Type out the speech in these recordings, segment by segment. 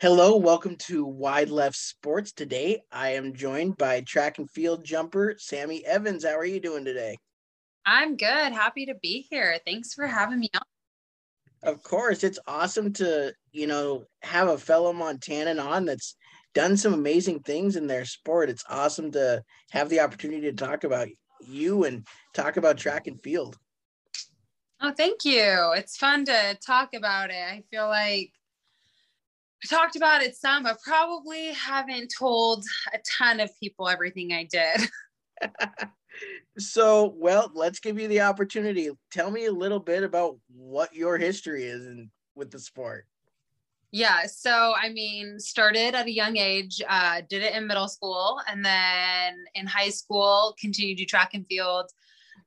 Hello, welcome to Wide Left Sports. Today, I am joined by track and field jumper Sammy Evans. How are you doing today? I'm good. Happy to be here. Thanks for having me on. Of course, it's awesome to, you know, have a fellow Montanan on that's done some amazing things in their sport. It's awesome to have the opportunity to talk about you and talk about track and field. Oh, thank you. It's fun to talk about it. I feel like Talked about it some, but probably haven't told a ton of people everything I did. so, well, let's give you the opportunity. Tell me a little bit about what your history is in, with the sport. Yeah, so I mean, started at a young age, uh, did it in middle school, and then in high school, continued to track and field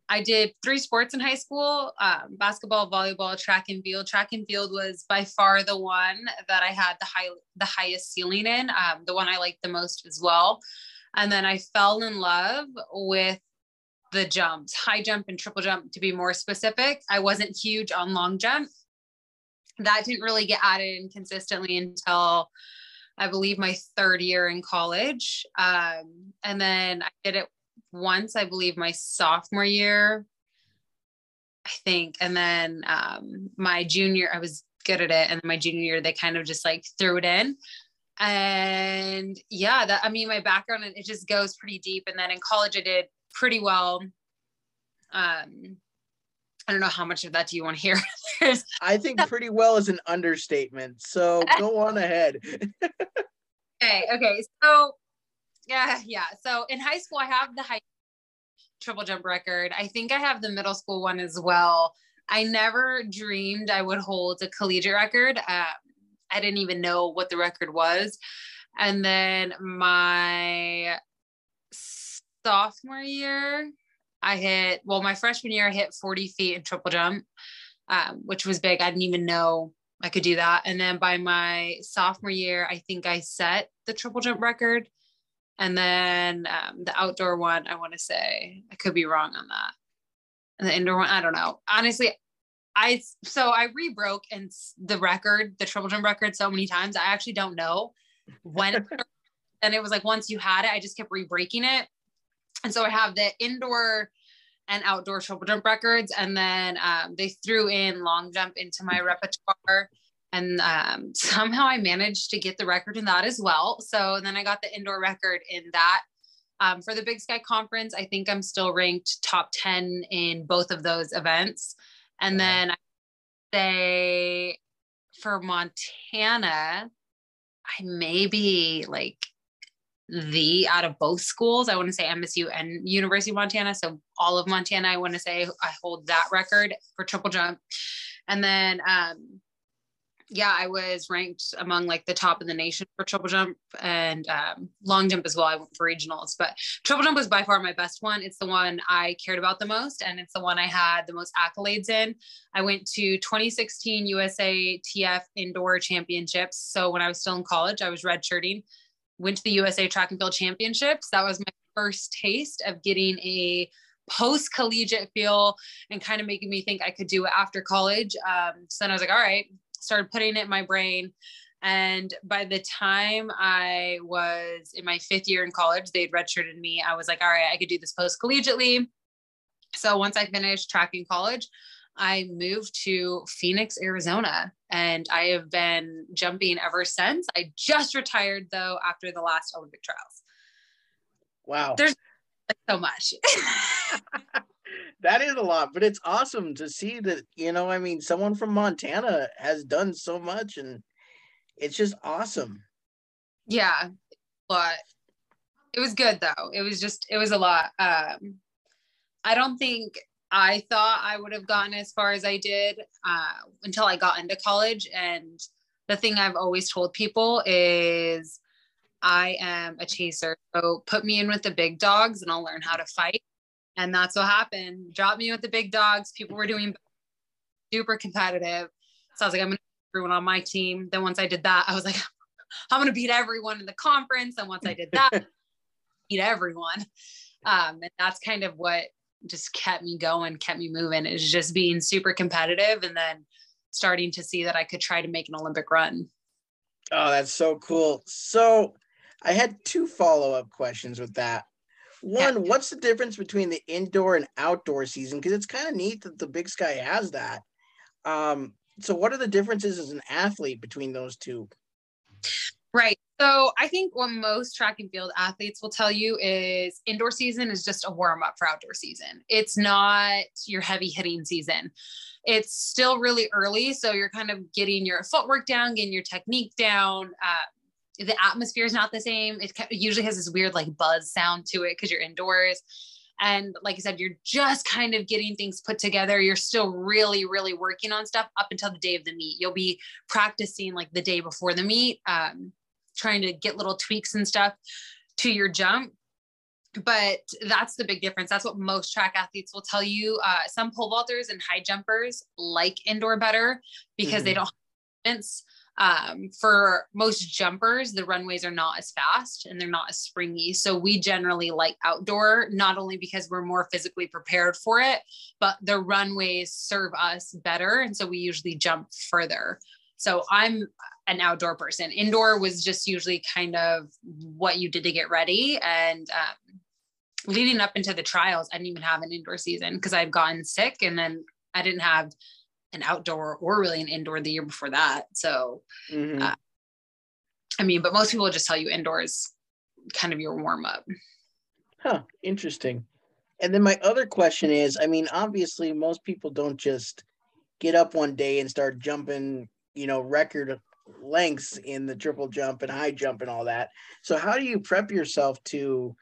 I did three sports in high school um, basketball, volleyball, track and field. Track and field was by far the one that I had the high, the highest ceiling in, um, the one I liked the most as well. And then I fell in love with the jumps, high jump and triple jump to be more specific. I wasn't huge on long jump. That didn't really get added in consistently until I believe my third year in college. Um, and then I did it once, I believe, my sophomore year, I think. And then um, my junior, I was good at it. And my junior year, they kind of just like threw it in. And yeah, that I mean, my background, it just goes pretty deep. And then in college, I did pretty well. Um, I don't know how much of that do you want to hear? I think pretty well is an understatement. So go on ahead. okay. Okay. So yeah, yeah. So in high school, I have the high triple jump record. I think I have the middle school one as well. I never dreamed I would hold a collegiate record. Um, I didn't even know what the record was. And then my sophomore year, I hit, well, my freshman year, I hit 40 feet in triple jump, um, which was big. I didn't even know I could do that. And then by my sophomore year, I think I set the triple jump record. And then um, the outdoor one, I want to say, I could be wrong on that. And the indoor one, I don't know. Honestly, I so I rebroke and the record, the triple jump record, so many times. I actually don't know when. and it was like once you had it, I just kept re-breaking it. And so I have the indoor and outdoor triple jump records, and then um, they threw in long jump into my repertoire and um, somehow I managed to get the record in that as well. So then I got the indoor record in that. Um, for the Big Sky Conference, I think I'm still ranked top 10 in both of those events. And then I say for Montana, I may be like the out of both schools. I want to say MSU and University of Montana. So all of Montana, I want to say I hold that record for triple jump. And then um, yeah, I was ranked among like the top in the nation for triple jump and um, long jump as well. I went for regionals, but triple jump was by far my best one. It's the one I cared about the most, and it's the one I had the most accolades in. I went to 2016 USA TF Indoor Championships. So when I was still in college, I was redshirting. Went to the USA Track and Field Championships. That was my first taste of getting a post collegiate feel and kind of making me think I could do it after college. Um, so then I was like, all right, started putting it in my brain. And by the time I was in my fifth year in college, they had redshirted me. I was like, all right, I could do this post collegiately. So once I finished track in college, I moved to Phoenix, Arizona, and I have been jumping ever since. I just retired though after the last Olympic trials. Wow. There's so much. that is a lot, but it's awesome to see that, you know, I mean, someone from Montana has done so much and it's just awesome. Yeah. but it was good though. It was just it was a lot. Um, I don't think I thought I would have gotten as far as I did uh, until I got into college. And the thing I've always told people is I am a chaser. So put me in with the big dogs and I'll learn how to fight. And that's what happened. Drop me with the big dogs. People were doing super competitive. So I was like, I'm going to everyone on my team. Then once I did that, I was like, I'm going to beat everyone in the conference. And once I did that, beat everyone. Um, and that's kind of what just kept me going, kept me moving. Is just being super competitive and then starting to see that I could try to make an Olympic run. Oh, that's so cool. So I had two follow-up questions with that. One, yeah. what's the difference between the indoor and outdoor season? Because it's kind of neat that the Big Sky has that. Um, so what are the differences as an athlete between those two? Right. So I think what most track and field athletes will tell you is indoor season is just a warm up for outdoor season. It's not your heavy hitting season. It's still really early. So you're kind of getting your footwork down, getting your technique down. Uh, the atmosphere is not the same. It usually has this weird like buzz sound to it because you're indoors. And like I said, you're just kind of getting things put together. You're still really, really working on stuff up until the day of the meet. You'll be practicing like the day before the meet. Um, trying to get little tweaks and stuff to your jump but that's the big difference. That's what most track athletes will tell you. Uh, some pole vaulters and high jumpers like indoor better because mm-hmm. they don't have um, for most jumpers, the runways are not as fast and they're not as springy. So we generally like outdoor, not only because we're more physically prepared for it, but the runways serve us better. And so we usually jump further. So I'm an outdoor person. Indoor was just usually kind of what you did to get ready. And um, leading up into the trials, I didn't even have an indoor season because I'd gotten sick and then I didn't have an outdoor or really an indoor the year before that. So, mm-hmm. uh, I mean, but most people just tell you indoors kind of your warm up. Huh, interesting. And then my other question is I mean, obviously, most people don't just get up one day and start jumping, you know, record lengths in the triple jump and high jump and all that. So how do you prep yourself to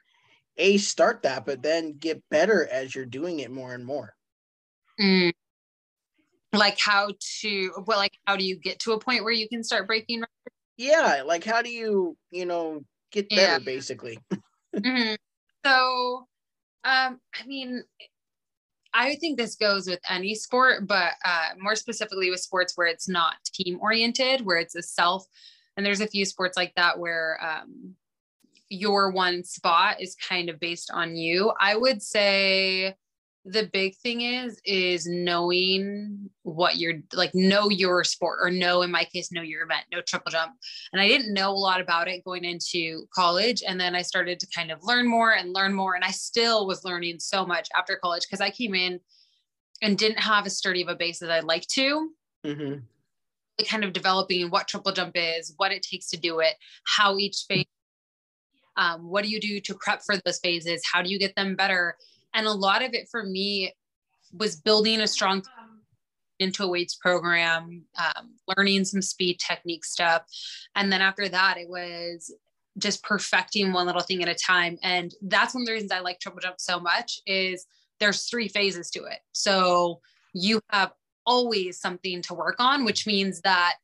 a start that, but then get better as you're doing it more and more? Mm. Like how to well, like how do you get to a point where you can start breaking records? Yeah, like how do you, you know, get better yeah. basically? mm-hmm. So um, I mean, I think this goes with any sport, but uh, more specifically with sports where it's not team oriented, where it's a self. And there's a few sports like that where um, your one spot is kind of based on you. I would say the big thing is is knowing what you're like know your sport or know in my case know your event no triple jump. And i didn't know a lot about it going into college and then i started to kind of learn more and learn more and i still was learning so much after college because i came in and didn't have as sturdy of a base as i'd like to. Mm-hmm. kind of developing what triple jump is what it takes to do it how each phase um, what do you do to prep for those phases? How do you get them better and a lot of it for me was building a strong into a weights program, um, learning some speed technique stuff. And then after that, it was just perfecting one little thing at a time. And that's one of the reasons I like triple jump so much is there's three phases to it. So you have always something to work on, which means that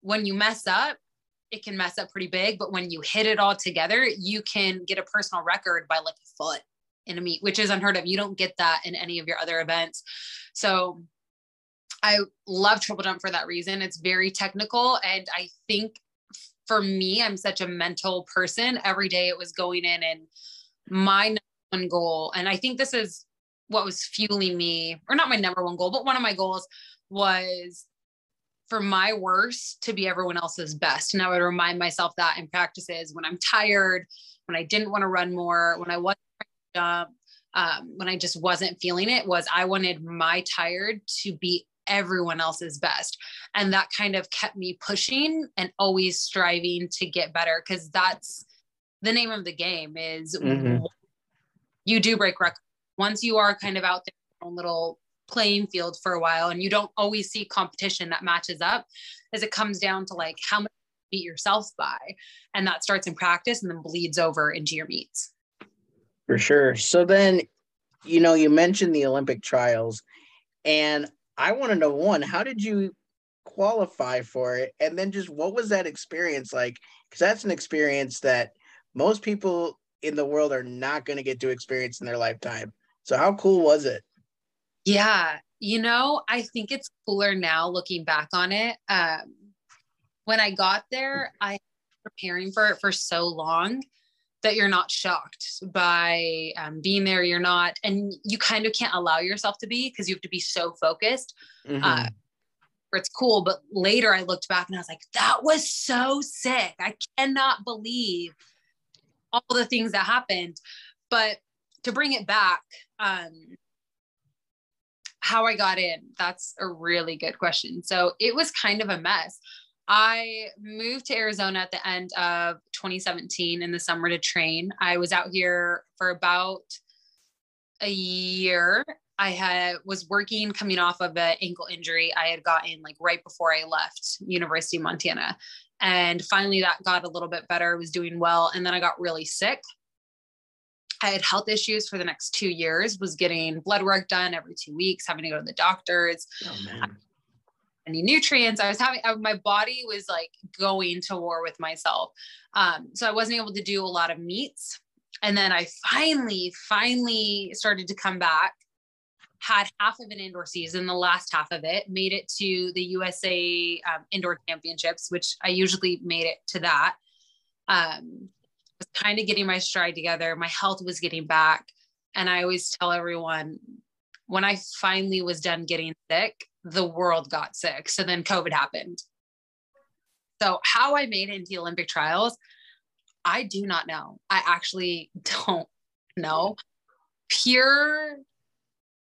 when you mess up, it can mess up pretty big, but when you hit it all together, you can get a personal record by like a foot meet, which is unheard of. You don't get that in any of your other events. So I love triple jump for that reason. It's very technical. And I think for me, I'm such a mental person. Every day it was going in and my one goal, and I think this is what was fueling me, or not my number one goal, but one of my goals was for my worst to be everyone else's best. And I would remind myself that in practices when I'm tired, when I didn't want to run more, when I wasn't jump, um, when I just wasn't feeling it, was I wanted my tired to be everyone else's best. And that kind of kept me pushing and always striving to get better because that's the name of the game is mm-hmm. you do break records. Once you are kind of out there own little playing field for a while and you don't always see competition that matches up as it comes down to like how much you beat yourself by. And that starts in practice and then bleeds over into your meets. For sure. So then, you know, you mentioned the Olympic trials, and I want to know one, how did you qualify for it? And then just what was that experience like? Because that's an experience that most people in the world are not going to get to experience in their lifetime. So, how cool was it? Yeah, you know, I think it's cooler now looking back on it. Um, when I got there, I was preparing for it for so long that you're not shocked by um, being there. You're not, and you kind of can't allow yourself to be because you have to be so focused. Mm-hmm. Uh, it's cool. But later I looked back and I was like, that was so sick. I cannot believe all the things that happened. But to bring it back, um, how I got in, that's a really good question. So it was kind of a mess. I moved to Arizona at the end of 2017 in the summer to train. I was out here for about a year. I had was working coming off of an ankle injury I had gotten like right before I left University of Montana. And finally that got a little bit better. I was doing well and then I got really sick I had health issues for the next two years, was getting blood work done every two weeks, having to go to the doctors. Oh, any nutrients. I was having, my body was like going to war with myself. Um, so I wasn't able to do a lot of meets. And then I finally, finally started to come back, had half of an indoor season, the last half of it, made it to the USA um, Indoor Championships, which I usually made it to that. Um, was kind of getting my stride together. My health was getting back. And I always tell everyone when I finally was done getting sick, the world got sick. So then COVID happened. So, how I made it into the Olympic trials, I do not know. I actually don't know. Pure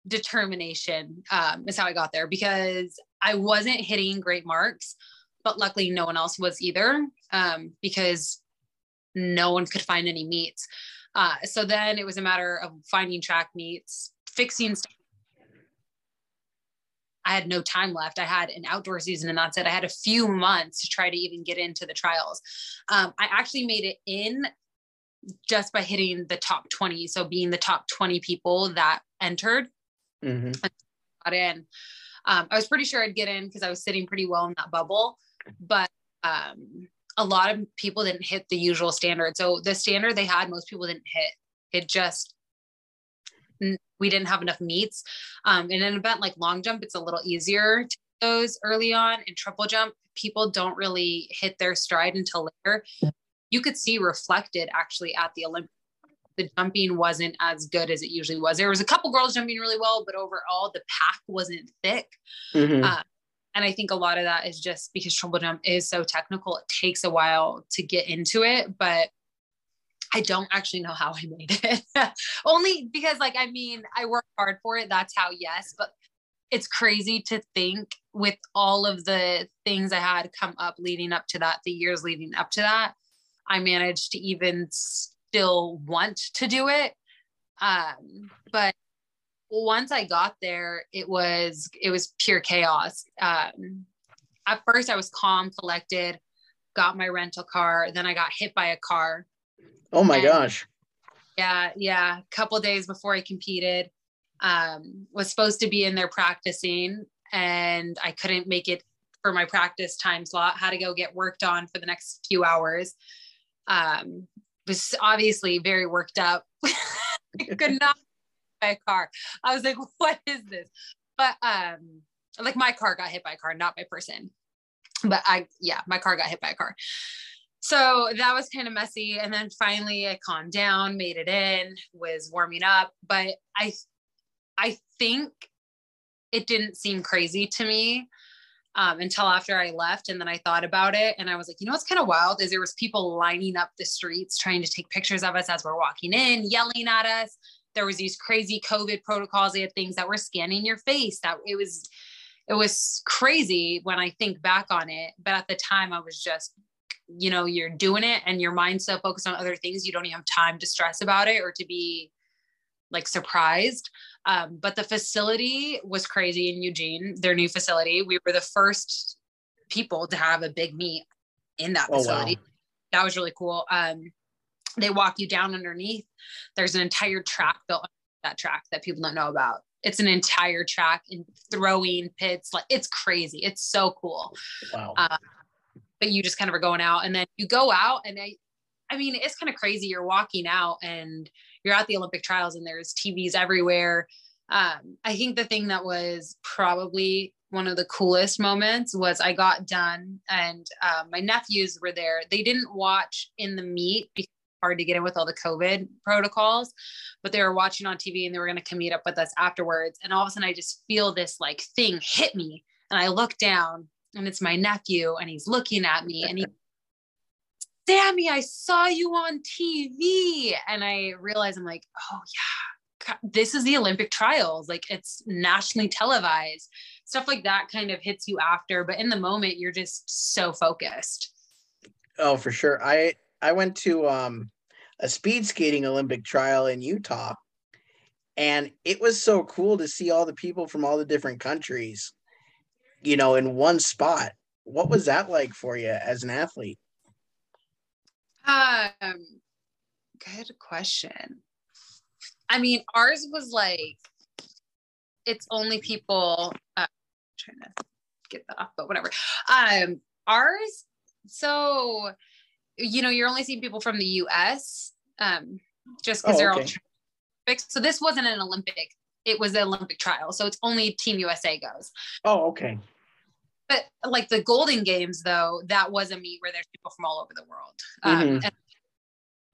determination um, is how I got there because I wasn't hitting great marks, but luckily no one else was either um, because no one could find any meets. Uh, so then it was a matter of finding track meets, fixing stuff. I had no time left. I had an outdoor season, and that's it. I had a few months to try to even get into the trials. Um, I actually made it in just by hitting the top 20. So being the top 20 people that entered, mm-hmm. got in. Um, I was pretty sure I'd get in because I was sitting pretty well in that bubble, but um, a lot of people didn't hit the usual standard. So the standard they had, most people didn't hit. It just we didn't have enough meets. Um, in an event like long jump, it's a little easier to those early on. In triple jump, people don't really hit their stride until later. You could see reflected actually at the Olympics. The jumping wasn't as good as it usually was. There was a couple girls jumping really well, but overall the pack wasn't thick. Mm-hmm. Uh, and I think a lot of that is just because triple jump is so technical, it takes a while to get into it. But I don't actually know how I made it. Only because, like, I mean, I worked hard for it. That's how, yes. But it's crazy to think with all of the things I had come up leading up to that, the years leading up to that, I managed to even still want to do it. Um, but once I got there, it was it was pure chaos. Um, at first, I was calm, collected, got my rental car. Then I got hit by a car. Oh my and, gosh! Yeah, yeah. A couple days before I competed, um, was supposed to be in there practicing, and I couldn't make it for my practice time slot. Had to go get worked on for the next few hours. Um, was obviously very worked up. could not by a car. I was like, what is this? But um, like my car got hit by a car, not my person. But I, yeah, my car got hit by a car. So that was kind of messy. And then finally I calmed down, made it in, was warming up. But I I think it didn't seem crazy to me um, until after I left. And then I thought about it and I was like, you know, what's kind of wild is there was people lining up the streets trying to take pictures of us as we're walking in, yelling at us there was these crazy covid protocols they had things that were scanning your face that it was it was crazy when i think back on it but at the time i was just you know you're doing it and your mind's so focused on other things you don't even have time to stress about it or to be like surprised um, but the facility was crazy in eugene their new facility we were the first people to have a big meet in that Oh, wow. facility. That was really cool. Um, they walk you down underneath. There's an entire track built on that track that people don't know about. It's an entire track in throwing pits. Like it's crazy. It's so cool. Wow. Uh, but you just kind of are going out and then you go out and I, I mean, it's kind of crazy. You're walking out and you're at the Olympic trials and there's TVs everywhere. Um, I think the thing that was probably one of the coolest moments was I got done and um, my nephews were there. They didn't watch in the meet because it's hard to get in with all the COVID protocols, but they were watching on TV and they were going to come meet up with us afterwards. And all of a sudden I just feel this like thing hit me and I look down and it's my nephew and he's looking at me and he Sammy, I saw you on TV. And I realize I'm like, oh yeah, this is the Olympic trials. Like it's nationally televised. Stuff like that kind of hits you after, but in the moment, you're just so focused. Oh, for sure. I I went to um a speed skating Olympic trial in Utah, and it was so cool to see all the people from all the different countries, you know, in one spot. What was that like for you as an athlete? Um, good question. I mean, ours was like, it's only people. Uh, trying to get that off, but whatever. Um, ours. So, you know, you're only seeing people from the U.S. Um, just because Oh, they're okay. all. So this wasn't an Olympic. It was the Olympic trial. So it's only Team USA goes. Oh, okay. But like the Golden Games, though, that was a meet where there's people from all over the world. Um, Mhm. and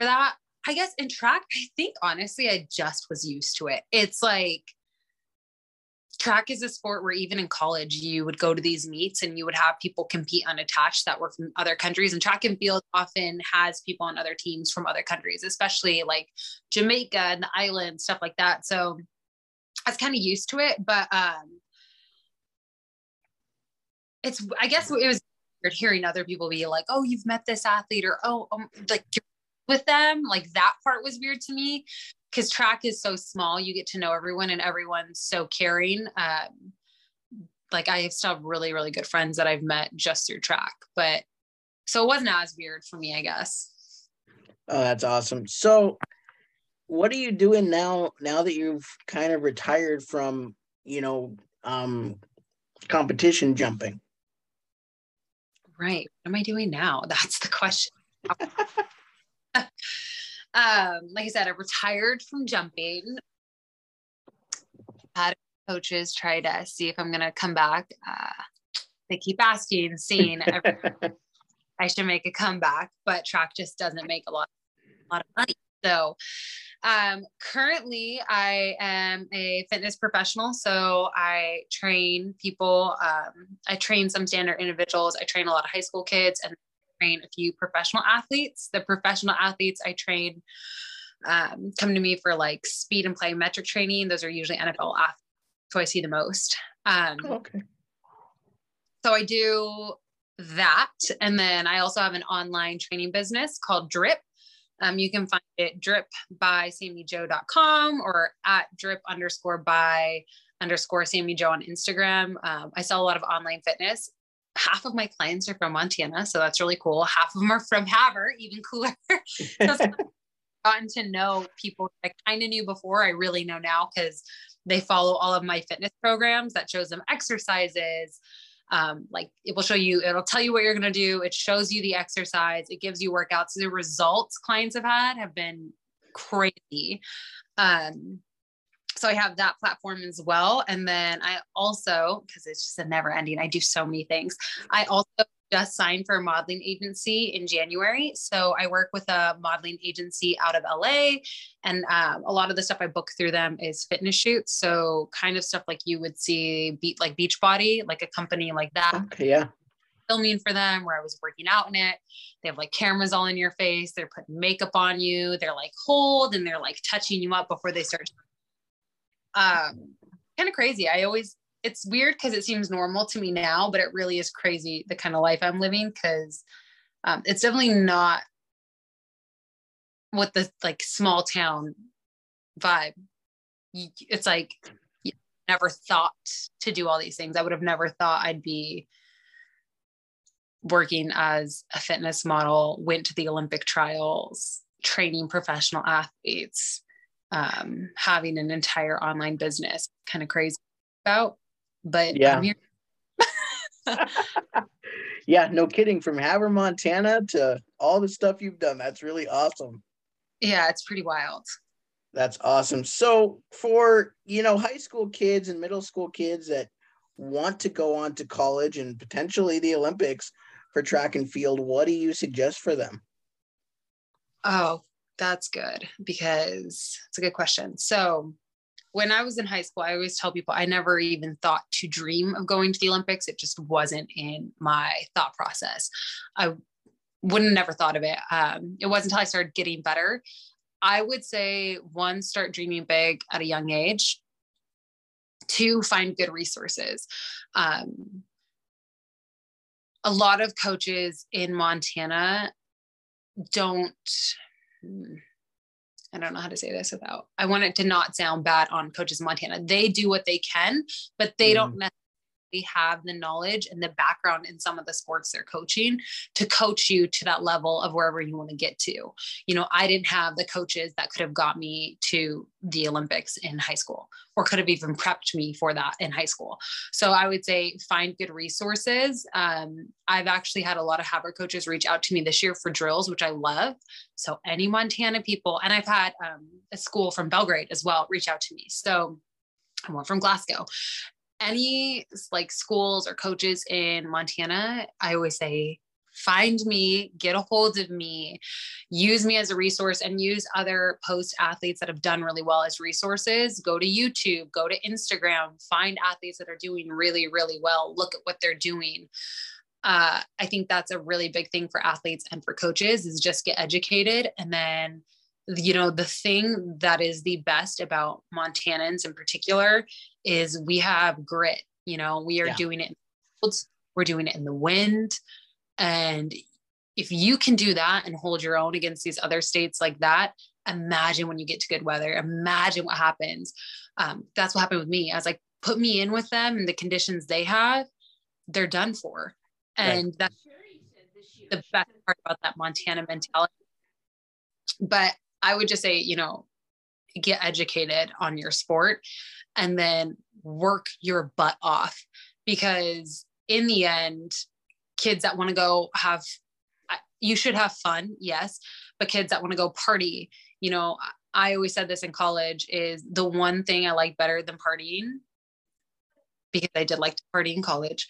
for that, I guess in track, I think honestly, I just was used to it. It's like track is a sport where even in college, you would go to these meets and you would have people compete unattached that were from other countries. And track and field often has people on other teams from other countries, especially like Jamaica and the islands, stuff like that. So was kind of used to it, but um, it's I guess it was weird hearing other people be like, "Oh, you've met this athlete," or "Oh, um, like with them." Like that part was weird to me because track is so small. You get to know everyone, and everyone's so caring. Um, like I still have really, really good friends that I've met just through track, but so it wasn't as weird for me, I guess. Oh, that's awesome. So, what are you doing now? Now that you've kind of retired from, you know, um, competition jumping. Right. What am I doing now? That's the question. um, like I said, I retired from jumping. Had coaches try to see if I'm gonna come back. Uh, they keep asking, seeing I should make a comeback, but track just doesn't make a lot, a lot of money. So um, currently I am a fitness professional. So I train people. Um, I train some standard individuals. I train a lot of high school kids and train a few professional athletes. The professional athletes I train um, come to me for like speed and plyometric training. Those are usually NFL athletes. So I see the most. Um, okay. so I do that. And then I also have an online training business called Drip. Um, you can find it drip by sammyjoe.com or at drip underscore by underscore Sammy Joe on Instagram. Um, I sell a lot of online fitness. Half of my clients are from Montana, so that's really cool. Half of them are from Havre, even cooler. so gotten to know people I kind of knew before. I really know now because they follow all of my fitness programs that shows them exercises. Um, like it will show you, it'll tell you what you're going to do. It shows you the exercise. It gives you workouts. The results clients have had have been crazy. Um, so I have that platform as well. And then I also, because it's just a never ending, I do so many things. I also just signed for a modeling agency in January. So I work with a modeling agency out of LA. And um, a lot of the stuff I book through them is fitness shoots. So kind of stuff like you would see beat like Beachbody, like a company like that Okay. Yeah. filming for them where I was working out in it. They have like cameras all in your face. They're putting makeup on you. They're like hold and they're like touching you up before they start. Um, kind of crazy. I always, it's weird because it seems normal to me now, but it really is crazy the kind of life I'm living because um, it's definitely not what the like small town vibe. It's like never thought to do all these things. I would have never thought I'd be working as a fitness model, went to the Olympic trials, training professional athletes, um, having an entire online business, kind of crazy about. But yeah. yeah, no kidding. From Havre, Montana to all the stuff you've done. That's really awesome. Yeah, it's pretty wild. That's awesome. So for, you know, high school kids and middle school kids that want to go on to college and potentially the Olympics for track and field, what do you suggest for them? Oh, that's good because it's a good question. So, when I was in high school, I always tell people I never even thought to dream of going to the Olympics. It just wasn't in my thought process. I wouldn't have never thought of it. Um, it wasn't until I started getting better. I would say one, start dreaming big at a young age. Two, find good resources. Um, a lot of coaches in Montana don't hmm, I don't know how to say this without I want it to not sound bad on coaches in Montana. They do what they can, but they mm. don't necessarily have the knowledge and the background in some of the sports they're coaching to coach you to that level of wherever you want to get to. You know, I didn't have the coaches that could have got me to the Olympics in high school or could have even prepped me for that in high school. So I would say find good resources. Um, I've actually had a lot of Havre coaches reach out to me this year for drills, which I love. So any Montana people, and I've had um, a school from Belgrade as well reach out to me. So I'm one from Glasgow any like schools or coaches in Montana, I always say, find me, get a hold of me, use me as a resource, and use other post athletes that have done really well as resources. Go to YouTube, go to Instagram, find athletes that are doing really, really well. Look at what they're doing. Uh, I think that's a really big thing for athletes and for coaches is just get educated and then you know the thing that is the best about montanans in particular is we have grit you know we are yeah. doing it in the fields, we're doing it in the wind and if you can do that and hold your own against these other states like that imagine when you get to good weather imagine what happens um, that's what happened with me i was like put me in with them and the conditions they have they're done for and right. that's the best part about that montana mentality but I would just say, you know, get educated on your sport and then work your butt off because in the end, kids that want to go have, you should have fun, yes, but kids that want to go party, you know, I always said this in college is the one thing I like better than partying because I did like to party in college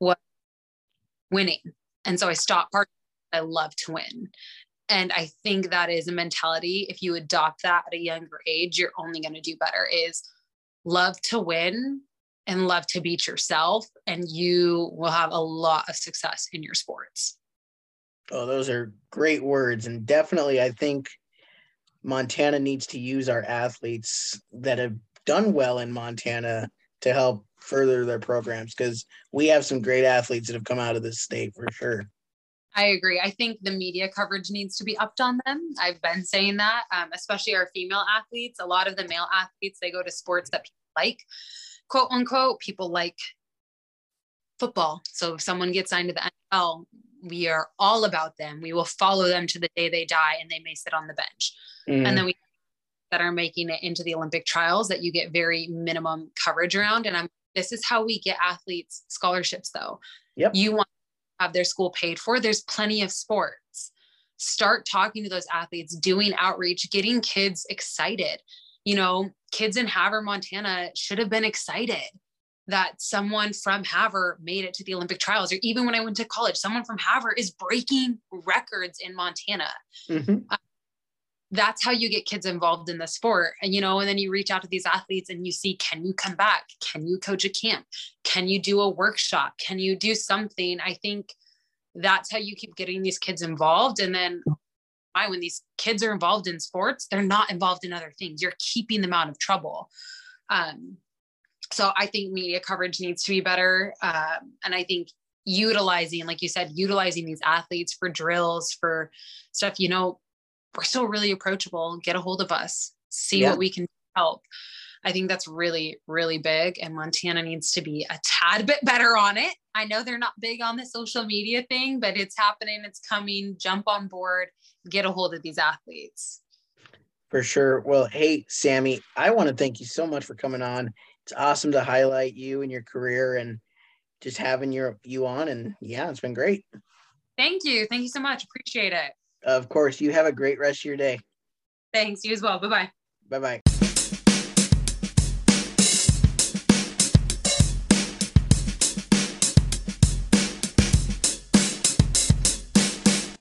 was winning. And so I stopped partying. I love to win. And I think that is a mentality. If you adopt that at a younger age, you're only going to do better is love to win and love to beat yourself. And you will have a lot of success in your sports. Oh, those are great words. And definitely, I think Montana needs to use our athletes that have done well in Montana to help further their programs because we have some great athletes that have come out of this state for sure. I agree. I think the media coverage needs to be upped on them. I've been saying that, um, especially our female athletes. A lot of the male athletes, they go to sports that people like, quote unquote. People like football. So if someone gets signed to the NFL, we are all about them. We will follow them to the day they die and they may sit on the bench. Mm. And then we that are making it into the Olympic trials that you get very minimum coverage around. And I'm this is how we get athletes scholarships though. Yep. You want have their school paid for, there's plenty of sports. Start talking to those athletes, doing outreach, getting kids excited. You know, kids in Havre, Montana should have been excited that someone from Havre made it to the Olympic trials. Or even when I went to college, someone from Havre is breaking records in Montana. Mm-hmm. Uh, that's how you get kids involved in the sport. And you know and then you reach out to these athletes and you see can you come back? Can you coach a camp? Can you do a workshop? Can you do something? I think that's how you keep getting these kids involved. And then why when these kids are involved in sports they're not involved in other things. You're keeping them out of trouble. Um, so i think media coverage needs to be better. Um, and i think utilizing like you said utilizing these athletes for drills for stuff you know we're still really approachable. Get a hold of us, see yeah. what we can help. I think that's really, really big. And Montana needs to be a tad bit better on it. I know they're not big on the social media thing, but it's happening, it's coming. Jump on board, get a hold of these athletes. For sure. Well, hey, Sammy, I want to thank you so much for coming on. It's awesome to highlight you and your career and just having your you on. And yeah, it's been great. Thank you. Thank you so much. Appreciate it. Of course. You have a great rest of your day. Thanks. You as well. Bye bye. Bye bye.